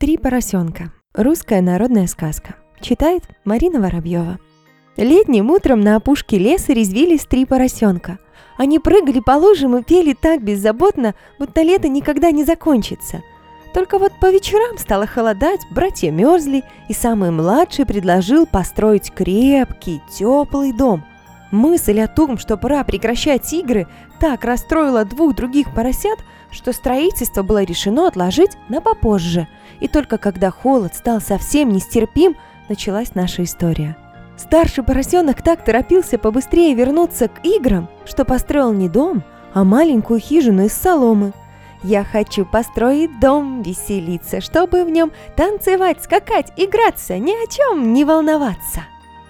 Три поросенка. Русская народная сказка. Читает Марина Воробьева. Летним утром на опушке леса резвились три поросенка. Они прыгали по лужам и пели так беззаботно, будто лето никогда не закончится. Только вот по вечерам стало холодать, братья мерзли, и самый младший предложил построить крепкий, теплый дом. Мысль о том, что пора прекращать игры, так расстроила двух других поросят, что строительство было решено отложить на попозже. И только когда холод стал совсем нестерпим, началась наша история. Старший поросенок так торопился побыстрее вернуться к играм, что построил не дом, а маленькую хижину из соломы. Я хочу построить дом, веселиться, чтобы в нем танцевать, скакать, играться, ни о чем не волноваться.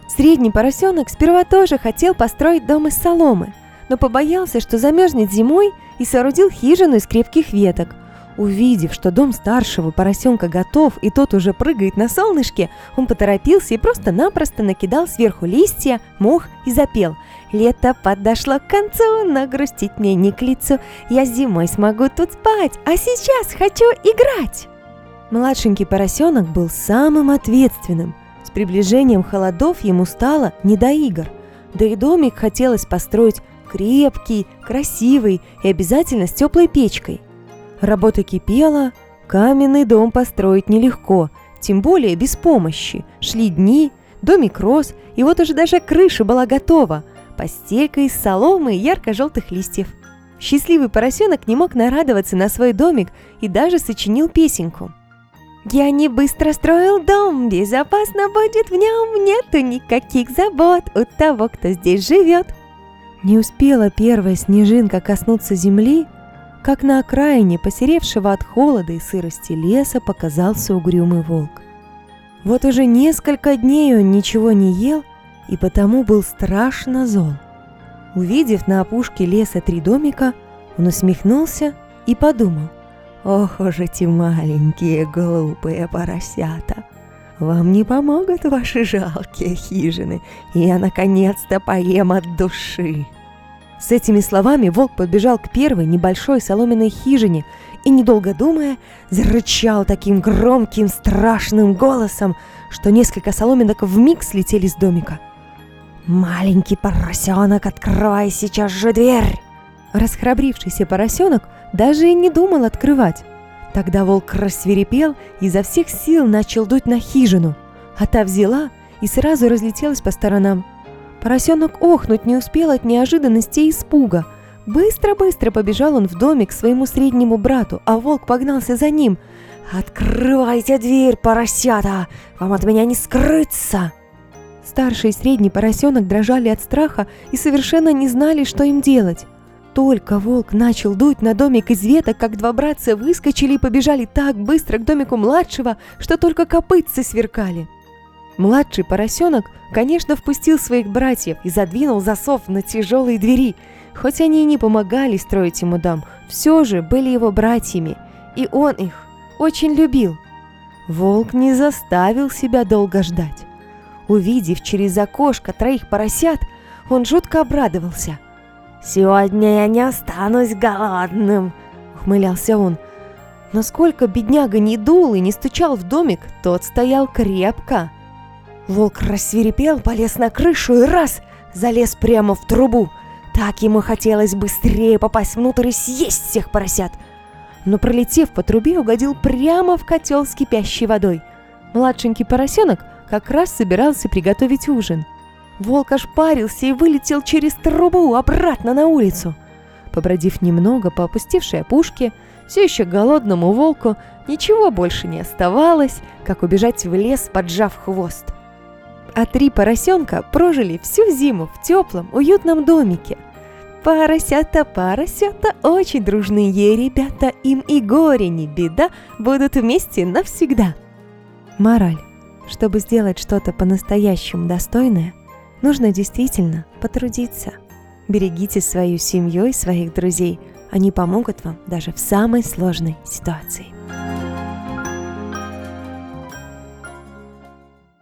Средний поросенок сперва тоже хотел построить дом из соломы, но побоялся, что замерзнет зимой и соорудил хижину из крепких веток. Увидев, что дом старшего поросенка готов и тот уже прыгает на солнышке, он поторопился и просто-напросто накидал сверху листья, мох и запел «Лето подошло к концу, но грустить мне не к лицу, я зимой смогу тут спать, а сейчас хочу играть!» Младшенький поросенок был самым ответственным – с приближением холодов ему стало не до игр. Да и домик хотелось построить крепкий, красивый и обязательно с теплой печкой. Работа кипела, каменный дом построить нелегко, тем более без помощи. Шли дни, домик рос, и вот уже даже крыша была готова. Постелька из соломы и ярко-желтых листьев. Счастливый поросенок не мог нарадоваться на свой домик и даже сочинил песенку. Я не быстро строил дом, безопасно будет в нем, нету никаких забот у того, кто здесь живет. Не успела первая снежинка коснуться земли, как на окраине посеревшего от холода и сырости леса показался угрюмый волк. Вот уже несколько дней он ничего не ел и потому был страшно зол. Увидев на опушке леса три домика, он усмехнулся и подумал, Ох уж эти маленькие глупые поросята! Вам не помогут ваши жалкие хижины, я наконец-то поем от души!» С этими словами волк подбежал к первой небольшой соломенной хижине и, недолго думая, зарычал таким громким страшным голосом, что несколько соломинок вмиг слетели с домика. «Маленький поросенок, открывай сейчас же дверь!» Расхрабрившийся поросенок даже и не думал открывать. Тогда волк рассверепел и изо всех сил начал дуть на хижину, а та взяла и сразу разлетелась по сторонам. Поросенок охнуть не успел от неожиданности и испуга. Быстро-быстро побежал он в домик к своему среднему брату, а волк погнался за ним. «Открывайте дверь, поросята! Вам от меня не скрыться!» Старший и средний поросенок дрожали от страха и совершенно не знали, что им делать. Только волк начал дуть на домик из веток, как два братца выскочили и побежали так быстро к домику младшего, что только копытцы сверкали. Младший поросенок, конечно, впустил своих братьев и задвинул засов на тяжелые двери. Хоть они и не помогали строить ему дом, все же были его братьями, и он их очень любил. Волк не заставил себя долго ждать. Увидев через окошко троих поросят, он жутко обрадовался – «Сегодня я не останусь голодным», — ухмылялся он. Но сколько бедняга не дул и не стучал в домик, тот стоял крепко. Волк рассверепел, полез на крышу и раз залез прямо в трубу. Так ему хотелось быстрее попасть внутрь и съесть всех поросят. Но пролетев по трубе, угодил прямо в котел с кипящей водой. Младшенький поросенок как раз собирался приготовить ужин — Волк ошпарился и вылетел через трубу обратно на улицу. Побродив немного по опустевшей опушке, все еще голодному волку ничего больше не оставалось, как убежать в лес, поджав хвост. А три поросенка прожили всю зиму в теплом, уютном домике. Поросята, поросята, очень дружные ребята, им и горе, не беда, будут вместе навсегда. Мораль. Чтобы сделать что-то по-настоящему достойное, Нужно действительно потрудиться. Берегите свою семью и своих друзей. Они помогут вам даже в самой сложной ситуации.